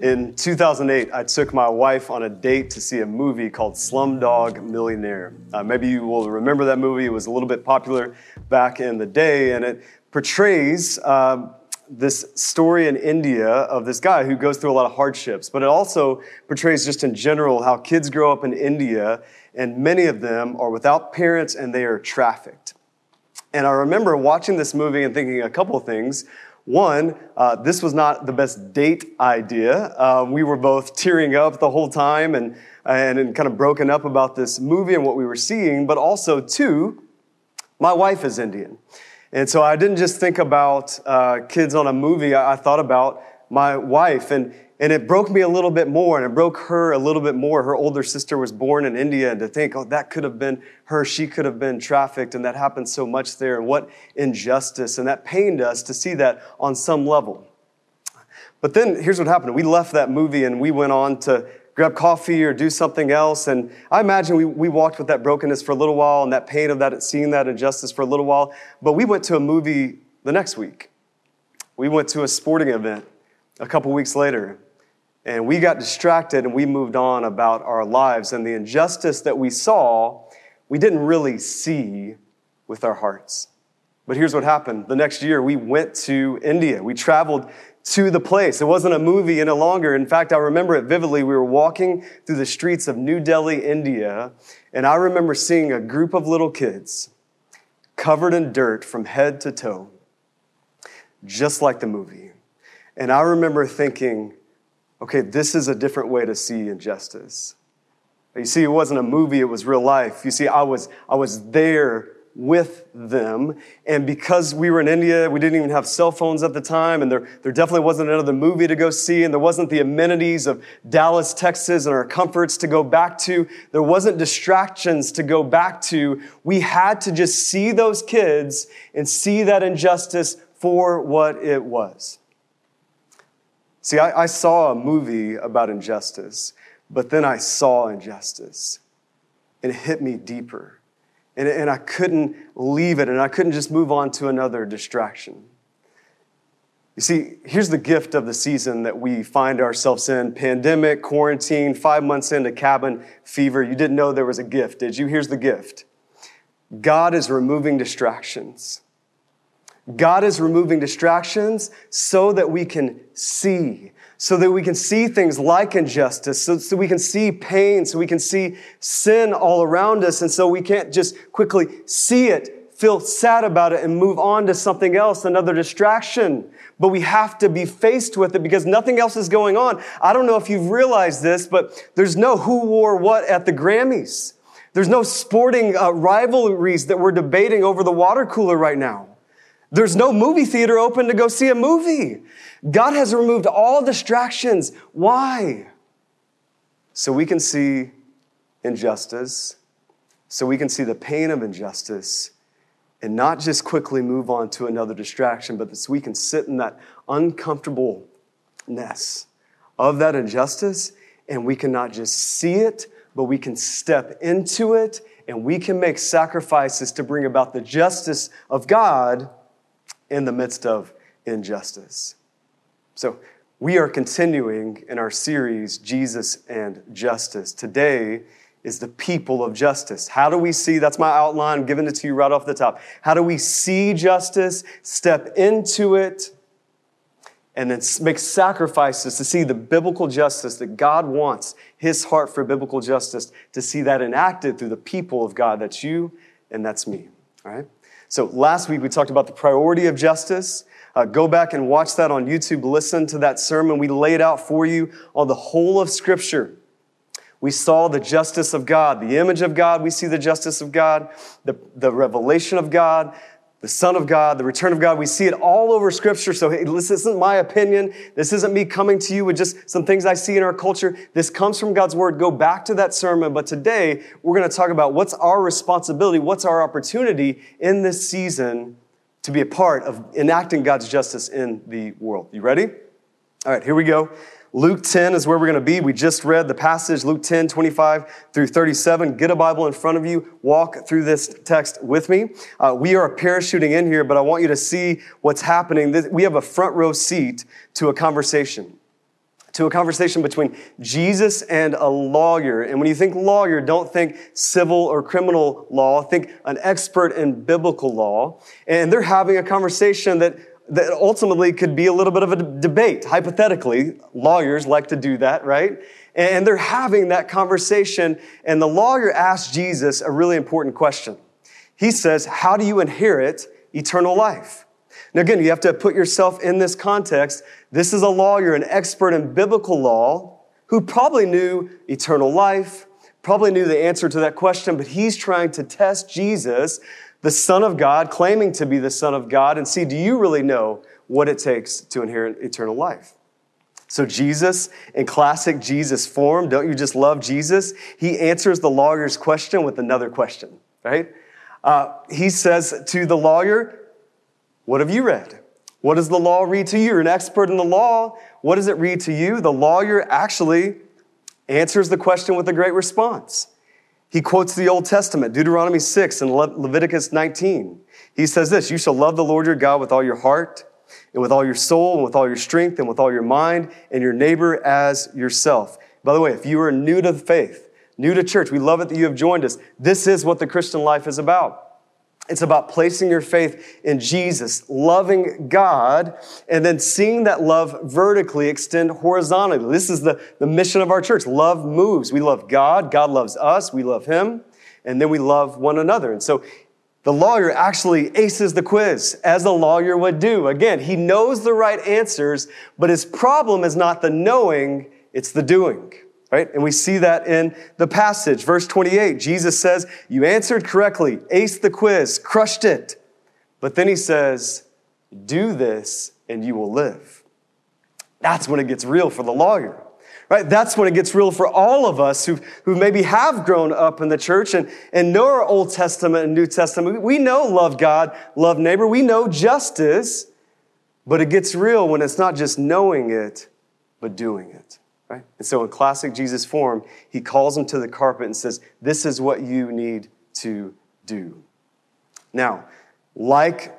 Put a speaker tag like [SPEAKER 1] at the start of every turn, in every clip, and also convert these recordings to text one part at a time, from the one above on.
[SPEAKER 1] In 2008, I took my wife on a date to see a movie called Slumdog Millionaire. Uh, maybe you will remember that movie. It was a little bit popular back in the day, and it portrays uh, this story in India of this guy who goes through a lot of hardships, but it also portrays just in general how kids grow up in India, and many of them are without parents and they are trafficked. And I remember watching this movie and thinking a couple of things. One, uh, this was not the best date idea. Uh, we were both tearing up the whole time and, and, and kind of broken up about this movie and what we were seeing. But also, two, my wife is Indian. And so I didn't just think about uh, kids on a movie, I, I thought about my wife. And, and it broke me a little bit more, and it broke her a little bit more. Her older sister was born in India, and to think, oh, that could have been her. She could have been trafficked, and that happened so much there. And what injustice. And that pained us to see that on some level. But then here's what happened. We left that movie and we went on to grab coffee or do something else. And I imagine we, we walked with that brokenness for a little while and that pain of that, seeing that injustice for a little while. But we went to a movie the next week. We went to a sporting event a couple weeks later. And we got distracted and we moved on about our lives. And the injustice that we saw, we didn't really see with our hearts. But here's what happened. The next year, we went to India. We traveled to the place. It wasn't a movie any longer. In fact, I remember it vividly. We were walking through the streets of New Delhi, India, and I remember seeing a group of little kids covered in dirt from head to toe, just like the movie. And I remember thinking, okay, this is a different way to see injustice. You see, it wasn't a movie, it was real life. You see, I was, I was there with them. And because we were in India, we didn't even have cell phones at the time, and there, there definitely wasn't another movie to go see, and there wasn't the amenities of Dallas, Texas, and our comforts to go back to. There wasn't distractions to go back to. We had to just see those kids and see that injustice for what it was. See, I, I saw a movie about injustice, but then I saw injustice, and it hit me deeper. And, and I couldn't leave it, and I couldn't just move on to another distraction. You see, here's the gift of the season that we find ourselves in pandemic, quarantine, five months into cabin fever. You didn't know there was a gift, did you? Here's the gift God is removing distractions. God is removing distractions so that we can see, so that we can see things like injustice, so, so, we can see pain, so we can see sin all around us, and so we can't just quickly see it, feel sad about it, and move on to something else, another distraction. But we have to be faced with it because nothing else is going on. I don't know if you've realized this, but there's no who wore what at the Grammys. There's no sporting uh, rivalries that we're debating over the water cooler right now. There's no movie theater open to go see a movie. God has removed all distractions. Why? So we can see injustice, so we can see the pain of injustice, and not just quickly move on to another distraction, but so we can sit in that uncomfortableness of that injustice, and we can not just see it, but we can step into it, and we can make sacrifices to bring about the justice of God in the midst of injustice. So, we are continuing in our series, Jesus and Justice. Today is the people of justice. How do we see? That's my outline, I'm giving it to you right off the top. How do we see justice, step into it, and then make sacrifices to see the biblical justice that God wants, His heart for biblical justice, to see that enacted through the people of God. That's you and that's me. All right? So last week we talked about the priority of justice. Uh, go back and watch that on YouTube. Listen to that sermon we laid out for you on the whole of Scripture. We saw the justice of God, the image of God. We see the justice of God, the, the revelation of God, the Son of God, the return of God. We see it all over Scripture. So hey, this isn't my opinion. This isn't me coming to you with just some things I see in our culture. This comes from God's Word. Go back to that sermon. But today, we're going to talk about what's our responsibility, what's our opportunity in this season to be a part of enacting God's justice in the world. You ready? All right, here we go. Luke 10 is where we're going to be. We just read the passage, Luke 10, 25 through 37. Get a Bible in front of you. Walk through this text with me. Uh, we are parachuting in here, but I want you to see what's happening. We have a front row seat to a conversation to a conversation between Jesus and a lawyer. And when you think lawyer, don't think civil or criminal law, think an expert in biblical law. And they're having a conversation that, that ultimately could be a little bit of a debate. Hypothetically, lawyers like to do that, right? And they're having that conversation, and the lawyer asks Jesus a really important question. He says, How do you inherit eternal life? Now, again, you have to put yourself in this context. This is a lawyer, an expert in biblical law, who probably knew eternal life, probably knew the answer to that question, but he's trying to test Jesus, the Son of God, claiming to be the Son of God, and see, do you really know what it takes to inherit eternal life? So, Jesus, in classic Jesus form, don't you just love Jesus? He answers the lawyer's question with another question, right? Uh, he says to the lawyer, What have you read? What does the law read to you? You're an expert in the law. What does it read to you? The lawyer actually answers the question with a great response. He quotes the Old Testament, Deuteronomy 6 and Le- Leviticus 19. He says this You shall love the Lord your God with all your heart and with all your soul and with all your strength and with all your mind and your neighbor as yourself. By the way, if you are new to the faith, new to church, we love it that you have joined us. This is what the Christian life is about. It's about placing your faith in Jesus, loving God, and then seeing that love vertically extend horizontally. This is the, the mission of our church. Love moves. We love God, God loves us, we love Him, and then we love one another. And so the lawyer actually aces the quiz, as a lawyer would do. Again, he knows the right answers, but his problem is not the knowing, it's the doing. Right? And we see that in the passage. Verse 28, Jesus says, You answered correctly, aced the quiz, crushed it. But then he says, Do this and you will live. That's when it gets real for the lawyer. Right? That's when it gets real for all of us who, who maybe have grown up in the church and, and know our Old Testament and New Testament. We know love God, love neighbor. We know justice, but it gets real when it's not just knowing it, but doing it. Right? And so in classic Jesus form, he calls them to the carpet and says, This is what you need to do. Now, like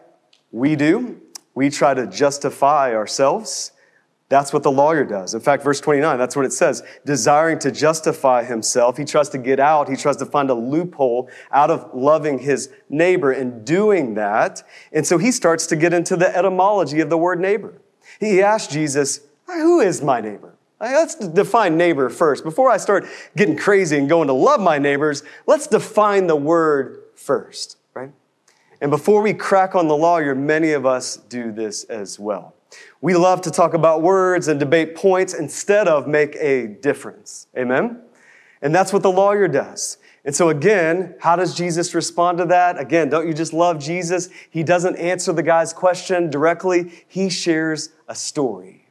[SPEAKER 1] we do, we try to justify ourselves that's what the lawyer does. In fact, verse 29, that's what it says. Desiring to justify himself, he tries to get out. He tries to find a loophole out of loving his neighbor and doing that. And so he starts to get into the etymology of the word neighbor. He asks Jesus, Who is my neighbor? Uh, let's define neighbor first. Before I start getting crazy and going to love my neighbors, let's define the word first, right? And before we crack on the lawyer, many of us do this as well. We love to talk about words and debate points instead of make a difference. Amen? And that's what the lawyer does. And so, again, how does Jesus respond to that? Again, don't you just love Jesus? He doesn't answer the guy's question directly, he shares a story,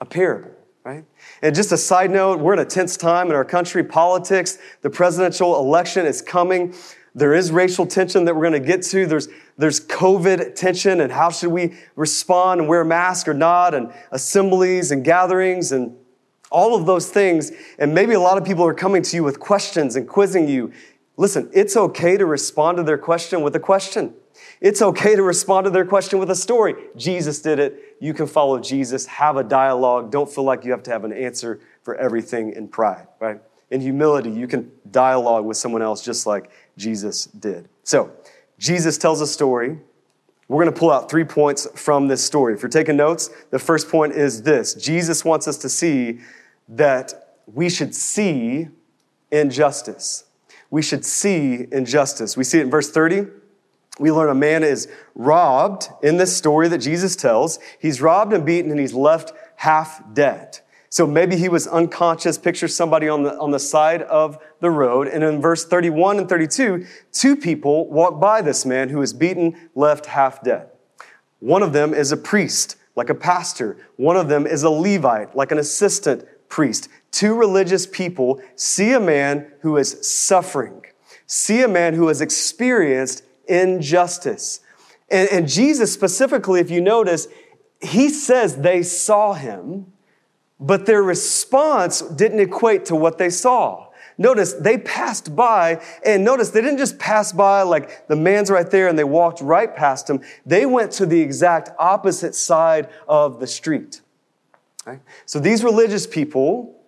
[SPEAKER 1] a parable, right? And just a side note, we're in a tense time in our country. Politics, the presidential election is coming. There is racial tension that we're going to get to. There's, there's COVID tension and how should we respond and wear a mask or not and assemblies and gatherings and all of those things. And maybe a lot of people are coming to you with questions and quizzing you. Listen, it's okay to respond to their question with a question. It's okay to respond to their question with a story. Jesus did it. You can follow Jesus. Have a dialogue. Don't feel like you have to have an answer for everything in pride, right? In humility, you can dialogue with someone else just like Jesus did. So, Jesus tells a story. We're going to pull out three points from this story. If you're taking notes, the first point is this Jesus wants us to see that we should see injustice. We should see injustice. We see it in verse 30. We learn a man is robbed in this story that Jesus tells. He's robbed and beaten and he's left half dead. So maybe he was unconscious. Picture somebody on the, on the side of the road. And in verse 31 and 32, two people walk by this man who is beaten, left half dead. One of them is a priest, like a pastor. One of them is a Levite, like an assistant priest. Two religious people see a man who is suffering, see a man who has experienced injustice. And, and Jesus specifically, if you notice, he says they saw him but their response didn't equate to what they saw. Notice they passed by, and notice they didn't just pass by like the man's right there and they walked right past him. They went to the exact opposite side of the street. Right? So these religious people,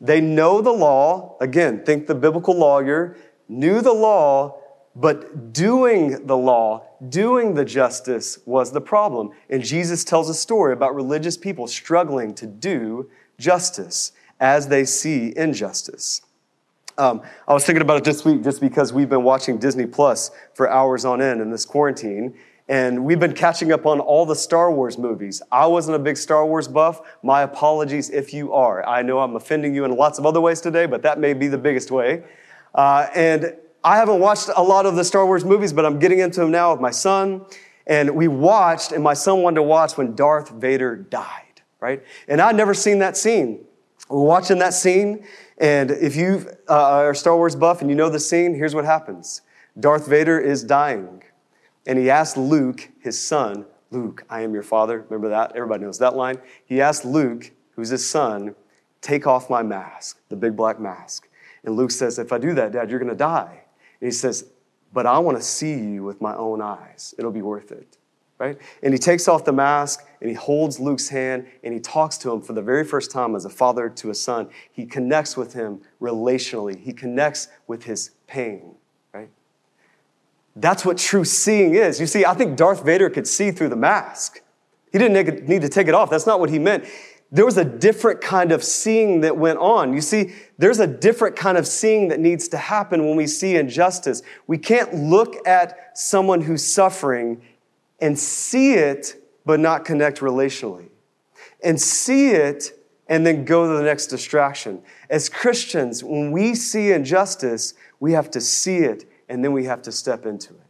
[SPEAKER 1] they know the law. Again, think the biblical lawyer knew the law, but doing the law, doing the justice was the problem. And Jesus tells a story about religious people struggling to do justice as they see injustice. Um, I was thinking about it this week just because we've been watching Disney Plus for hours on end in this quarantine. And we've been catching up on all the Star Wars movies. I wasn't a big Star Wars buff. My apologies if you are. I know I'm offending you in lots of other ways today, but that may be the biggest way. Uh, and I haven't watched a lot of the Star Wars movies, but I'm getting into them now with my son. And we watched, and my son wanted to watch when Darth Vader died, right? And I'd never seen that scene. We're watching that scene, and if you uh, are Star Wars buff and you know the scene, here's what happens Darth Vader is dying. And he asked Luke, his son, Luke, I am your father. Remember that? Everybody knows that line. He asked Luke, who's his son, take off my mask, the big black mask. And Luke says, If I do that, Dad, you're going to die. And he says, But I want to see you with my own eyes. It'll be worth it. Right? And he takes off the mask and he holds Luke's hand and he talks to him for the very first time as a father to a son. He connects with him relationally, he connects with his pain. Right? That's what true seeing is. You see, I think Darth Vader could see through the mask. He didn't need to take it off. That's not what he meant there was a different kind of seeing that went on. You see, there's a different kind of seeing that needs to happen when we see injustice. We can't look at someone who's suffering and see it, but not connect relationally. And see it and then go to the next distraction. As Christians, when we see injustice, we have to see it and then we have to step into it.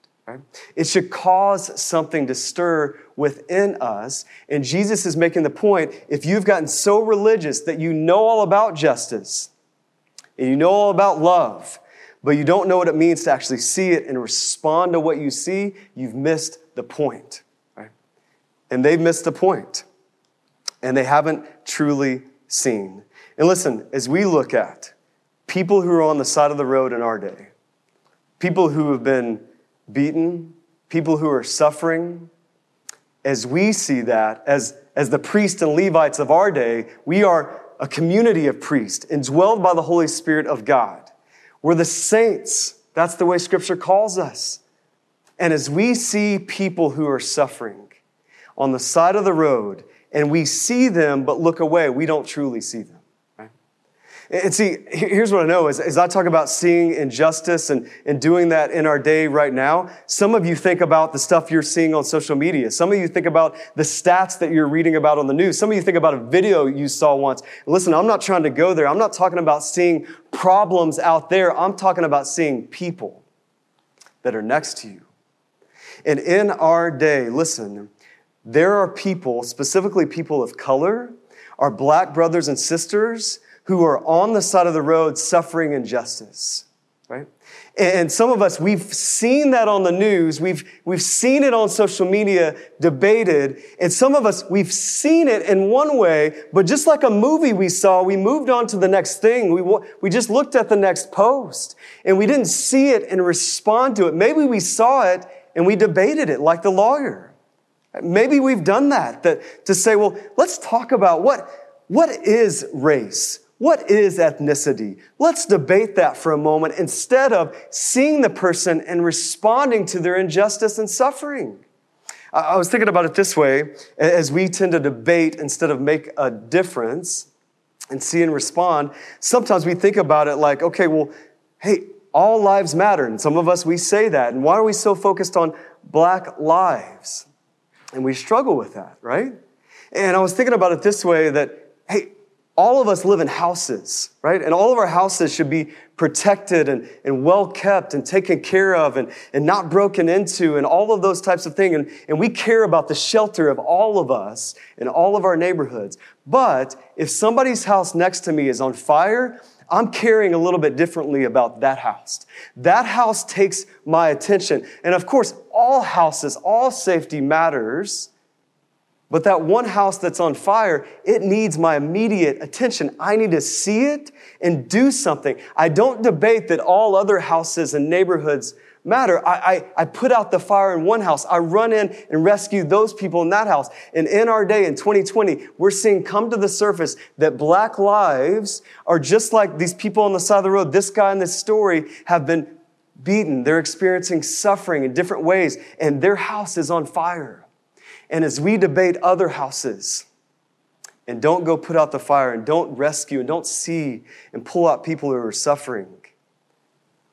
[SPEAKER 1] It should cause something to stir within us. And Jesus is making the point if you've gotten so religious that you know all about justice and you know all about love, but you don't know what it means to actually see it and respond to what you see, you've missed the point. Right? And they've missed the point. And they haven't truly seen. And listen, as we look at people who are on the side of the road in our day, people who have been beaten, people who are suffering, as we see that, as, as the priests and Levites of our day, we are a community of priests indwelled by the Holy Spirit of God. We're the saints. That's the way Scripture calls us. And as we see people who are suffering on the side of the road, and we see them but look away, we don't truly see them. And see, here's what I know is, as I talk about seeing injustice and, and doing that in our day right now, some of you think about the stuff you're seeing on social media. Some of you think about the stats that you're reading about on the news. Some of you think about a video you saw once. Listen, I'm not trying to go there. I'm not talking about seeing problems out there. I'm talking about seeing people that are next to you. And in our day, listen, there are people, specifically people of color, our black brothers and sisters, who are on the side of the road suffering injustice, right? And some of us, we've seen that on the news. We've, we've seen it on social media debated. And some of us, we've seen it in one way, but just like a movie we saw, we moved on to the next thing. We, we just looked at the next post and we didn't see it and respond to it. Maybe we saw it and we debated it like the lawyer. Maybe we've done that, that to say, well, let's talk about what, what is race? What is ethnicity? Let's debate that for a moment instead of seeing the person and responding to their injustice and suffering. I was thinking about it this way as we tend to debate instead of make a difference and see and respond. Sometimes we think about it like, okay, well, hey, all lives matter. And some of us, we say that. And why are we so focused on black lives? And we struggle with that, right? And I was thinking about it this way that, hey, all of us live in houses, right? And all of our houses should be protected and, and well kept and taken care of and, and not broken into and all of those types of things. And, and we care about the shelter of all of us in all of our neighborhoods. But if somebody's house next to me is on fire, I'm caring a little bit differently about that house. That house takes my attention. And of course, all houses, all safety matters. But that one house that's on fire, it needs my immediate attention. I need to see it and do something. I don't debate that all other houses and neighborhoods matter. I, I, I, put out the fire in one house. I run in and rescue those people in that house. And in our day, in 2020, we're seeing come to the surface that black lives are just like these people on the side of the road. This guy in this story have been beaten. They're experiencing suffering in different ways, and their house is on fire. And as we debate other houses, and don't go put out the fire, and don't rescue, and don't see and pull out people who are suffering,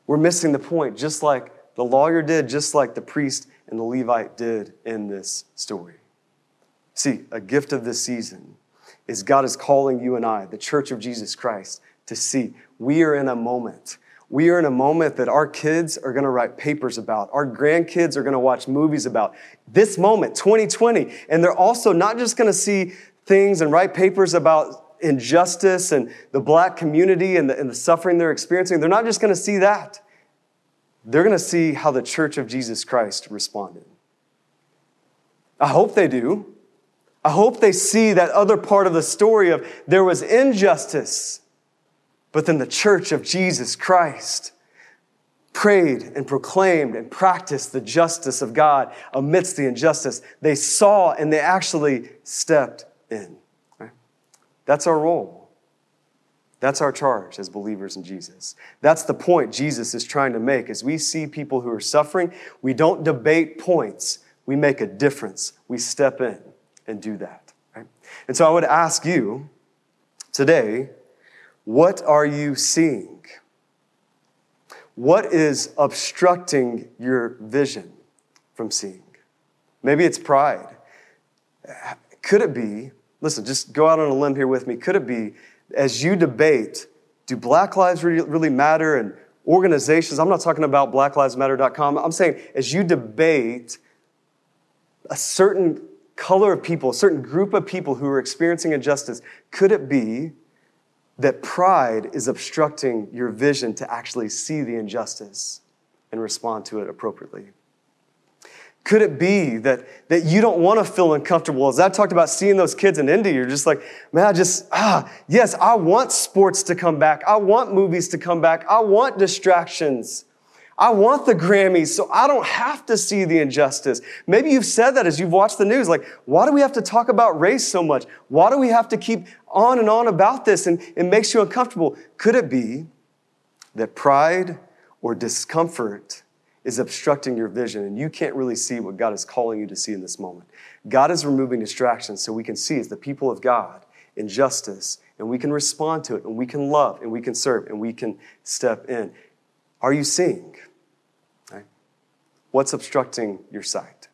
[SPEAKER 1] we're missing the point, just like the lawyer did, just like the priest and the Levite did in this story. See, a gift of this season is God is calling you and I, the church of Jesus Christ, to see we are in a moment. We are in a moment that our kids are going to write papers about. Our grandkids are going to watch movies about. This moment, 2020. And they're also not just going to see things and write papers about injustice and the black community and the, and the suffering they're experiencing. They're not just going to see that they're going to see how the church of Jesus Christ responded. I hope they do. I hope they see that other part of the story of there was injustice, but then the church of Jesus Christ prayed and proclaimed and practiced the justice of God amidst the injustice. They saw and they actually stepped in. That's our role. That's our charge as believers in Jesus. That's the point Jesus is trying to make. As we see people who are suffering, we don't debate points. We make a difference. We step in and do that. Right? And so I would ask you today, what are you seeing? What is obstructing your vision from seeing? Maybe it's pride. Could it be, listen, just go out on a limb here with me. Could it be as you debate, do Black Lives really matter and organizations, I'm not talking about blacklivesmatter.com, I'm saying as you debate a certain color of people, a certain group of people who are experiencing injustice, could it be that pride is obstructing your vision to actually see the injustice and respond to it appropriately? Could it be that, that you don't want to feel uncomfortable? As I talked about seeing those kids in India, you're just like, man, I just, ah, yes, I want sports to come back. I want movies to come back. I want distractions. I want the Grammys so I don't have to see the injustice. Maybe you've said that as you've watched the news. Like, why do we have to talk about race so much? Why do we have to keep on and on about this and it makes you uncomfortable? Could it be that pride or discomfort is obstructing your vision and you can't really see what God is calling you to see in this moment. God is removing distractions so we can see as the people of God injustice and we can respond to it and we can love and we can serve and we can step in. Are you seeing? What's obstructing your sight?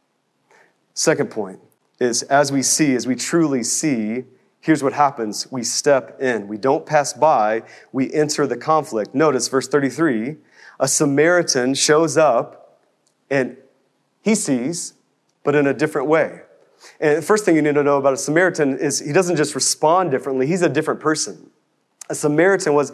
[SPEAKER 1] Second point is as we see, as we truly see, here's what happens. We step in. We don't pass by, we enter the conflict. Notice verse 33 a Samaritan shows up and he sees, but in a different way. And the first thing you need to know about a Samaritan is he doesn't just respond differently, he's a different person. A Samaritan was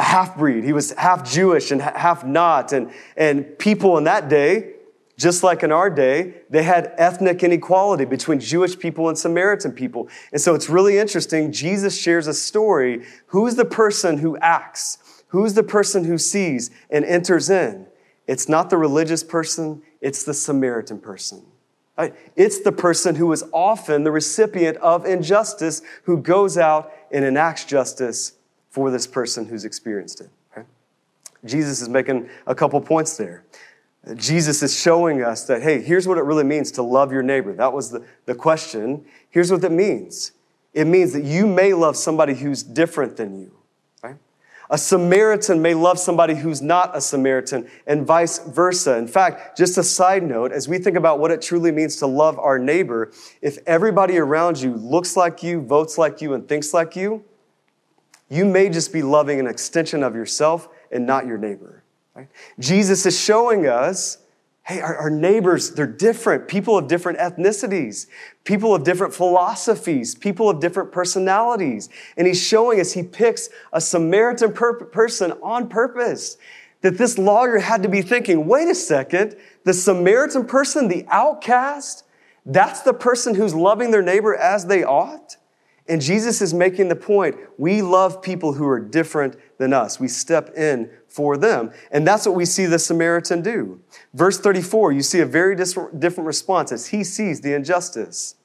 [SPEAKER 1] a half breed, he was half Jewish and half not. And, and people in that day, just like in our day, they had ethnic inequality between Jewish people and Samaritan people. And so it's really interesting. Jesus shares a story. Who's the person who acts? Who's the person who sees and enters in? It's not the religious person, it's the Samaritan person. It's the person who is often the recipient of injustice who goes out and enacts justice for this person who's experienced it. Jesus is making a couple points there. Jesus is showing us that, hey, here's what it really means to love your neighbor. That was the, the question. Here's what it means it means that you may love somebody who's different than you. A Samaritan may love somebody who's not a Samaritan, and vice versa. In fact, just a side note, as we think about what it truly means to love our neighbor, if everybody around you looks like you, votes like you, and thinks like you, you may just be loving an extension of yourself and not your neighbor. Right? Jesus is showing us Hey, our, our, neighbors, they're different. People of different ethnicities, people of different philosophies, people of different personalities. And he's showing us he picks a Samaritan per- person on purpose. That this lawyer had to be thinking, wait a second, the Samaritan person, the outcast, That's the person who's loving their neighbor as they ought. And Jesus is making the point we love people who are different than us. We step in for them. And that's what we see the Samaritan do. Verse 34, you see a very different response as he sees the injustice.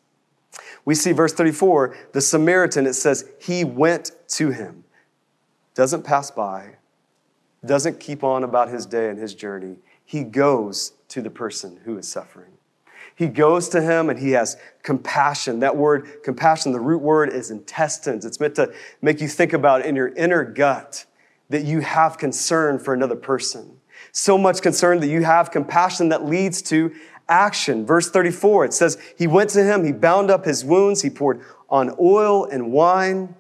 [SPEAKER 1] We see verse 34, the Samaritan, it says, he went to him. Doesn't pass by, doesn't keep on about his day and his journey. He goes to the person who is suffering. He goes to him and he has compassion. That word, compassion, the root word is intestines. It's meant to make you think about in your inner gut that you have concern for another person. So much concern that you have compassion that leads to action. Verse 34, it says, He went to him, he bound up his wounds, he poured on oil and wine,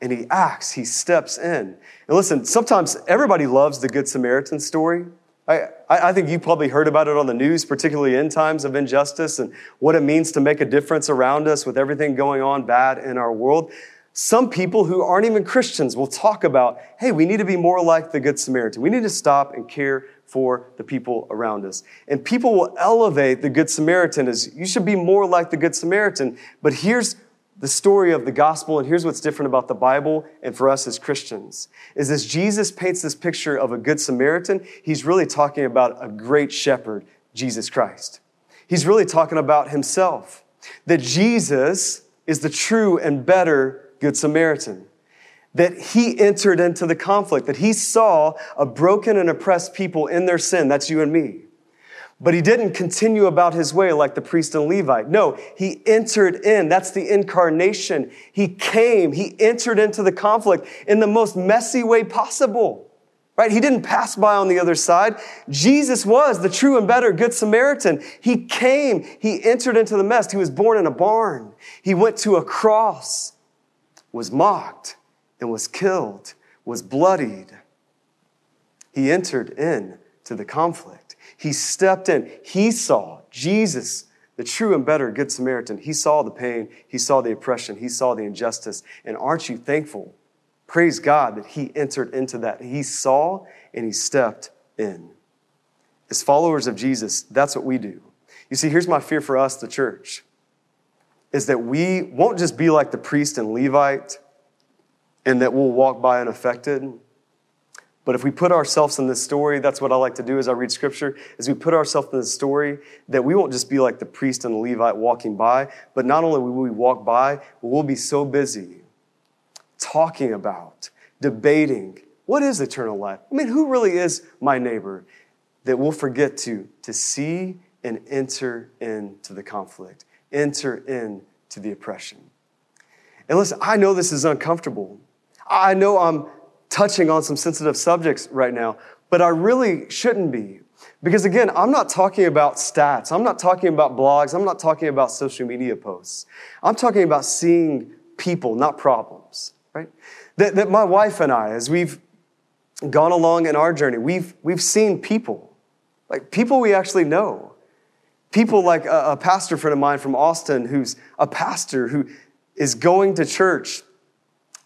[SPEAKER 1] and he acts, he steps in. And listen, sometimes everybody loves the Good Samaritan story. I, I think you probably heard about it on the news, particularly in times of injustice and what it means to make a difference around us with everything going on bad in our world. Some people who aren't even Christians will talk about, hey, we need to be more like the Good Samaritan. We need to stop and care for the people around us. And people will elevate the Good Samaritan as you should be more like the Good Samaritan. But here's the story of the gospel, and here's what's different about the Bible and for us as Christians, is as Jesus paints this picture of a good Samaritan, he's really talking about a great shepherd, Jesus Christ. He's really talking about himself. That Jesus is the true and better good Samaritan. That he entered into the conflict, that he saw a broken and oppressed people in their sin. That's you and me. But he didn't continue about his way like the priest and Levite. No, he entered in. That's the incarnation. He came, he entered into the conflict in the most messy way possible. Right? He didn't pass by on the other side. Jesus was the true and better Good Samaritan. He came, he entered into the mess. He was born in a barn. He went to a cross, was mocked, and was killed, was bloodied. He entered in to the conflict. He stepped in. He saw Jesus, the true and better Good Samaritan. He saw the pain. He saw the oppression. He saw the injustice. And aren't you thankful? Praise God that He entered into that. He saw and He stepped in. As followers of Jesus, that's what we do. You see, here's my fear for us, the church, is that we won't just be like the priest and Levite and that we'll walk by unaffected but if we put ourselves in this story, that's what I like to do as I read scripture, is we put ourselves in this story that we won't just be like the priest and the Levite walking by, but not only will we walk by, but we'll be so busy talking about, debating, what is eternal life? I mean, who really is my neighbor? That we'll forget to, to see and enter into the conflict, enter into the oppression. And listen, I know this is uncomfortable. I know I'm touching on some sensitive subjects right now, but I really shouldn't be. Because again, I'm not talking about stats. I'm not talking about blogs. I'm not talking about social media posts. I'm talking about seeing people, not problems, right? That, that my wife and I, as we've gone along in our journey, we've, we've seen people, like people we actually know. People like a, a pastor friend of mine from Austin who's a pastor who is going to church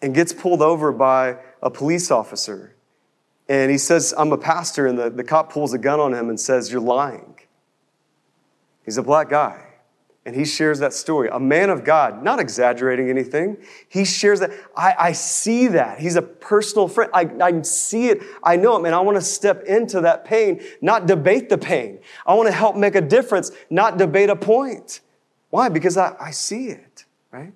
[SPEAKER 1] and gets pulled over by a police officer. And he says, I'm a pastor, and the, the cop pulls a gun on him and says, You're lying. He's a black guy. And he shares that story. A man of God, not exaggerating anything. He shares that. I, I see that. He's a personal friend. I, I see it. I know him. And I want to step into that pain, not debate the pain. I want to help make a difference, not debate a point. Why? Because I, I see it, right?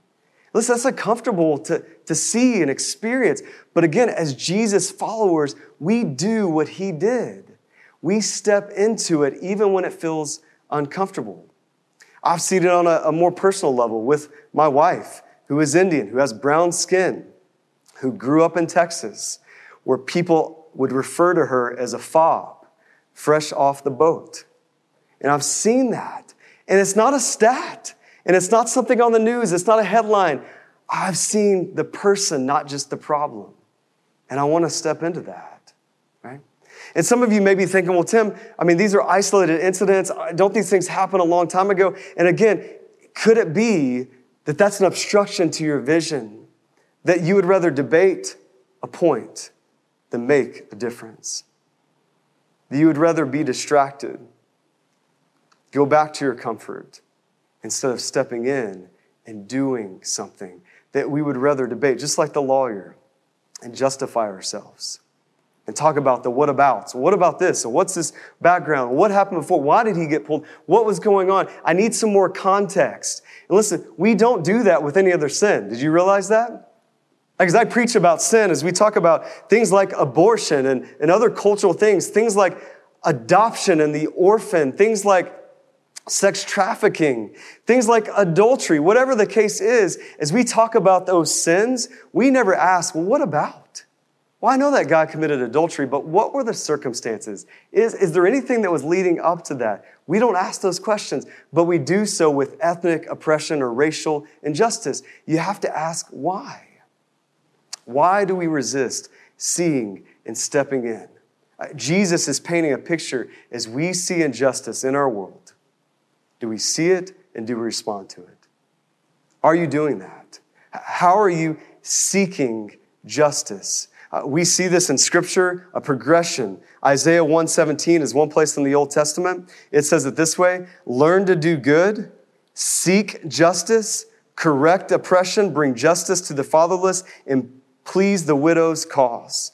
[SPEAKER 1] Listen, that's uncomfortable to, to see and experience. But again, as Jesus followers, we do what he did. We step into it even when it feels uncomfortable. I've seen it on a, a more personal level with my wife, who is Indian, who has brown skin, who grew up in Texas, where people would refer to her as a fob, fresh off the boat. And I've seen that. And it's not a stat. And it's not something on the news, it's not a headline. I've seen the person, not just the problem. And I want to step into that, right? And some of you may be thinking, well, Tim, I mean, these are isolated incidents. Don't these things happen a long time ago? And again, could it be that that's an obstruction to your vision? That you would rather debate a point than make a difference? That you would rather be distracted Go back to your comfort instead of stepping in and doing something that we would rather debate, just like the lawyer, and justify ourselves and talk about the what abouts. What about this? What's this background? What happened before? Why did he get pulled? What was going on? I need some more context. And listen, we don't do that with any other sin. Did you realize that? As I preach about sin, as we talk about things like abortion and, and other cultural things, things like adoption and the orphan, things like sex trafficking, things like adultery, whatever the case is, as we talk about those sins, we never ask, well, what about? Well, I know that God committed adultery, but what were the circumstances? Is, is there anything that was leading up to that? We don't ask those questions, but we do so with ethnic oppression or racial injustice. You have to ask why. Why do we resist seeing and stepping in? Uh, Jesus is painting a picture as we see injustice in our world. Do we see it and do we respond to it? Are you doing that? How are you seeking justice? Uh, we see this in scripture, a progression. Isaiah 117 is one place in the Old Testament. It says it this way, learn to do good, seek justice, correct oppression, bring justice to the fatherless, and please the widow's cause.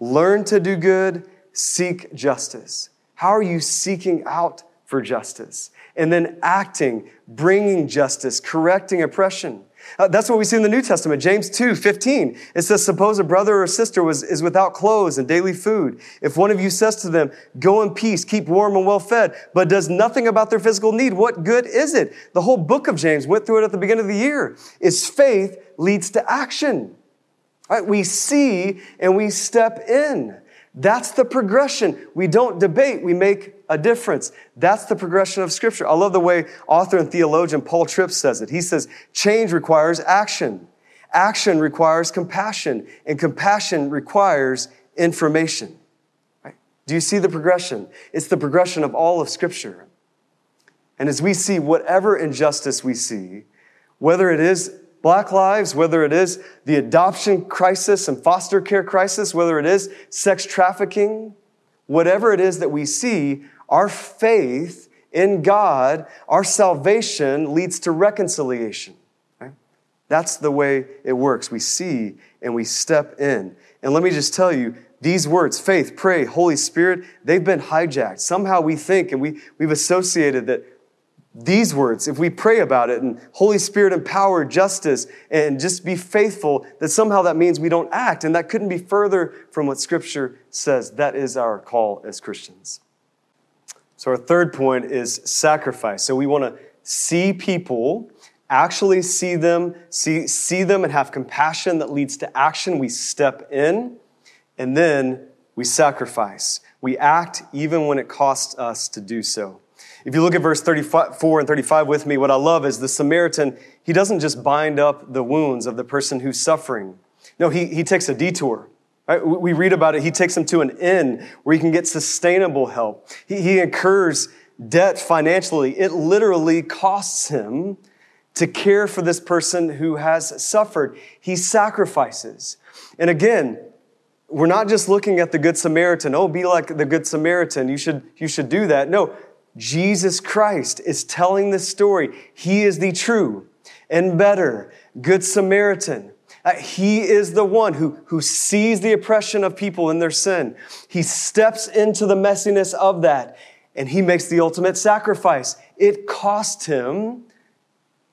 [SPEAKER 1] Learn to do good, seek justice. How are you seeking out for justice? And then acting, bringing justice, correcting oppression. Uh, that's what we see in the New Testament. James 2, 15. It says, suppose a brother or sister was, is without clothes and daily food. If one of you says to them, go in peace, keep warm and well fed, but does nothing about their physical need, what good is it? The whole book of James went through it at the beginning of the year. Is faith leads to action. Right? We see and we step in. That's the progression. We don't debate, we make a difference. That's the progression of Scripture. I love the way author and theologian Paul Tripp says it. He says, change requires action. Action requires compassion, and compassion requires information. Right? Do you see the progression? It's the progression of all of Scripture. And as we see whatever injustice we see, whether it is Black lives, whether it is the adoption crisis and foster care crisis, whether it is sex trafficking, whatever it is that we see, our faith in God, our salvation leads to reconciliation. Right? That's the way it works. We see and we step in. And let me just tell you, these words, faith, pray, Holy Spirit, they've been hijacked. Somehow we think and we, we've associated that these words, if we pray about it and Holy Spirit empower justice and just be faithful, that somehow that means we don't act. And that couldn't be further from what Scripture says. That is our call as Christians. So, our third point is sacrifice. So, we want to see people, actually see them, see, see them and have compassion that leads to action. We step in and then we sacrifice. We act even when it costs us to do so. If you look at verse 34 and 35 with me, what I love is the Samaritan, he doesn't just bind up the wounds of the person who's suffering. No, he, he takes a detour. Right? We read about it. He takes him to an inn where he can get sustainable help. He, he incurs debt financially. It literally costs him to care for this person who has suffered. He sacrifices. And again, we're not just looking at the Good Samaritan. Oh, be like the Good Samaritan. You should, you should do that. No, Jesus Christ is telling this story. He is the true and better Good Samaritan. Uh, he is the one who, who sees the oppression of people in their sin. He steps into the messiness of that and he makes the ultimate sacrifice. It cost him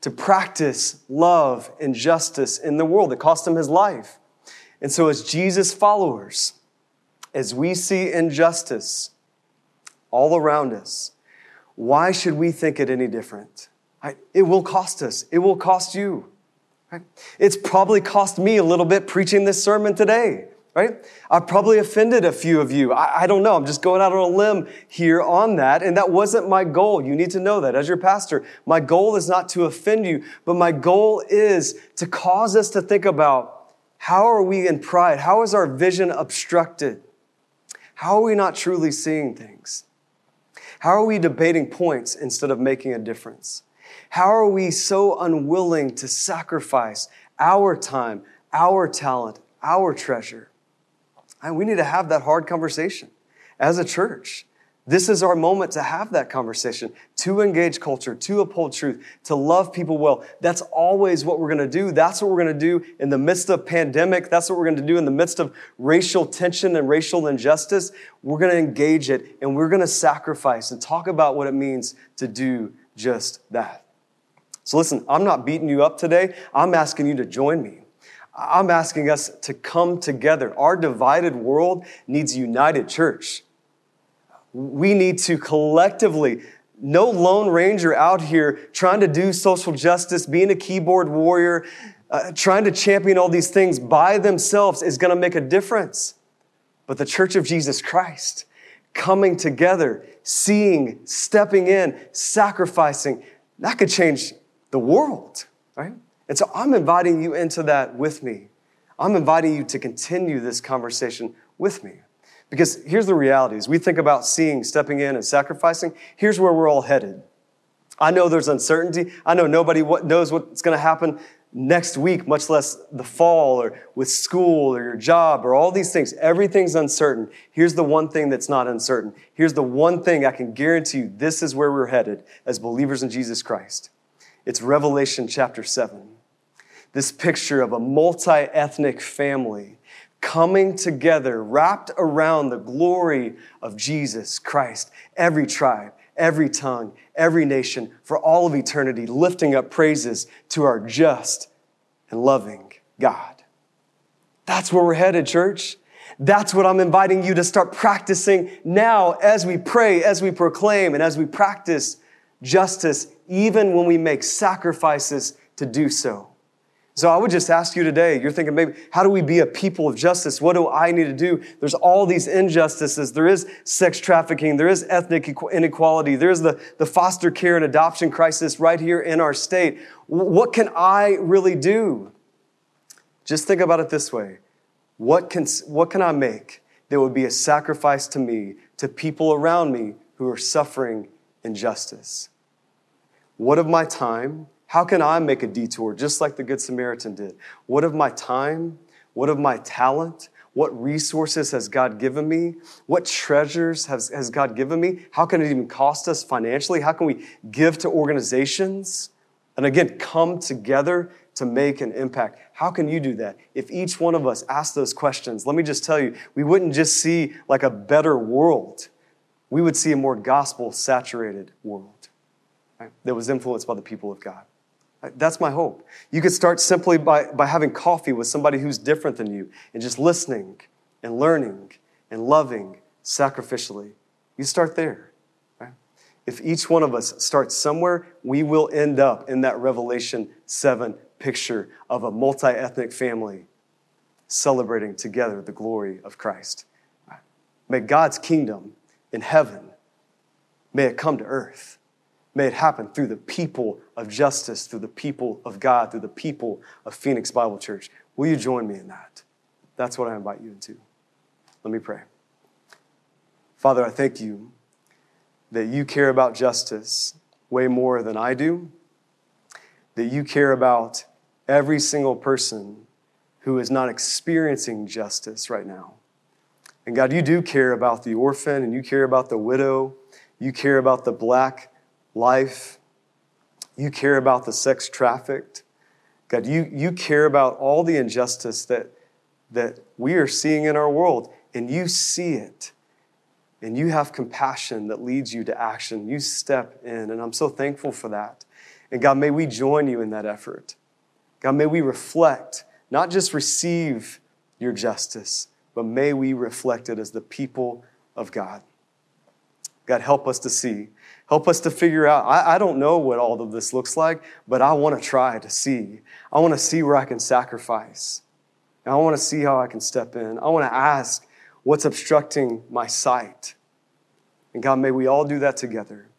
[SPEAKER 1] to practice love and justice in the world. It cost him his life. And so, as Jesus followers, as we see injustice all around us, why should we think it any different? It will cost us. It will cost you. Right? It's probably cost me a little bit preaching this sermon today, right? I've probably offended a few of you. I, I, don't know. I'm just going out on a limb here on that. And that wasn't my goal. You need to know that as your pastor. My goal is not to offend you, but my goal is to cause us to think about how are we in pride? How is our vision obstructed? How are we not truly seeing things? How are we debating points instead of making a difference? How are we so unwilling to sacrifice our time, our talent, our treasure? And we need to have that hard conversation as a church. This is our moment to have that conversation, to engage culture, to uphold truth, to love people well. That's always what we're going to do. That's what we're going to do in the midst of pandemic. That's what we're going to do in the midst of racial tension and racial injustice. We're going to engage it and we're going to sacrifice and talk about what it means to do just that. So listen, I'm not beating you up today. I'm asking you to join me. I'm asking us to come together. Our divided world needs a united church. We need to collectively, no lone ranger out here trying to do social justice, being a keyboard warrior, uh, trying to champion all these things by themselves is going to make a difference. But the church of Jesus Christ, coming together, seeing, stepping in, sacrificing, that could change the world, right? And so I'm inviting you into that with me. I'm inviting you to continue this conversation with me. Because here's the reality as we think about seeing, stepping in, and sacrificing, here's where we're all headed. I know there's uncertainty. I know nobody knows what's going to happen next week, much less the fall or with school or your job or all these things. Everything's uncertain. Here's the one thing that's not uncertain. Here's the one thing I can guarantee you this is where we're headed as believers in Jesus Christ. It's Revelation chapter 7. This picture of a multi ethnic family coming together, wrapped around the glory of Jesus Christ. Every tribe, every tongue, every nation, for all of eternity, lifting up praises to our just and loving God. That's where we're headed, church. That's what I'm inviting you to start practicing now as we pray, as we proclaim, and as we practice justice, even when we make sacrifices to do so. So I would just ask you today, you're thinking maybe, how do we be a people of justice? What do I need to do? There's all these injustices. There is sex trafficking. There is ethnic inequality. There's the, the foster care and adoption crisis right here in our state. What can I really do? Just think about it this way. What can, what can I make that would be a sacrifice to me, to people around me who are suffering injustice? What of my time? How can I make a detour just like the Good Samaritan did? What of my time? What of my talent? What resources has God given me? What treasures has, has God given me? How can it even cost us financially? How can we give to organizations? And again, come together to make an impact. How can you do that? If each one of us asked those questions, let me just tell you, we wouldn't just see like a better world. We would see a more gospel saturated world right, that was influenced by the people of God. That's my hope. You could start simply by, by having coffee with somebody who's different than you and just listening and learning and loving sacrificially. You start there. If each one of us starts somewhere, we will end up in that Revelation 7 picture of a multi ethnic family celebrating together the glory of Christ. May God's kingdom in heaven, may it come to earth. May it happen through the people of justice, through the people of God, through the people of Phoenix Bible Church. Will you join me in that? That's what I invite you into. Let me pray. Father, I thank you that you care about justice way more than I do, that you care about every single person who is not experiencing justice right now. And God, you do care about the orphan and you care about the widow, you care about the black life. You care about the sex trafficked. God, you, you care about all the injustice that, that we are seeing in our world, and you see it. And you have compassion that leads you to action. You step in, and I'm so thankful for that. And God, may we join you in that effort. God, may we reflect, not just receive your justice, but may we reflect it as the people of God. God, help us to see Help us to figure out. I, I don't know what all of this looks like, but I want to try to see. I want to see where I can sacrifice. And I want to see how I can step in. I want to ask what's obstructing my sight. And God, may we all do that together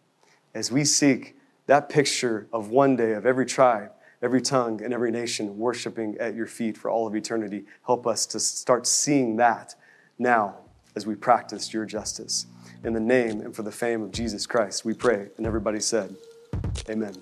[SPEAKER 1] as we seek that picture of one day of every tribe, every tongue, and every nation worshiping at your feet for all of eternity. Help us to start seeing that now as we practice your justice. In the name and for the fame of Jesus Christ, we pray. And everybody said, Amen.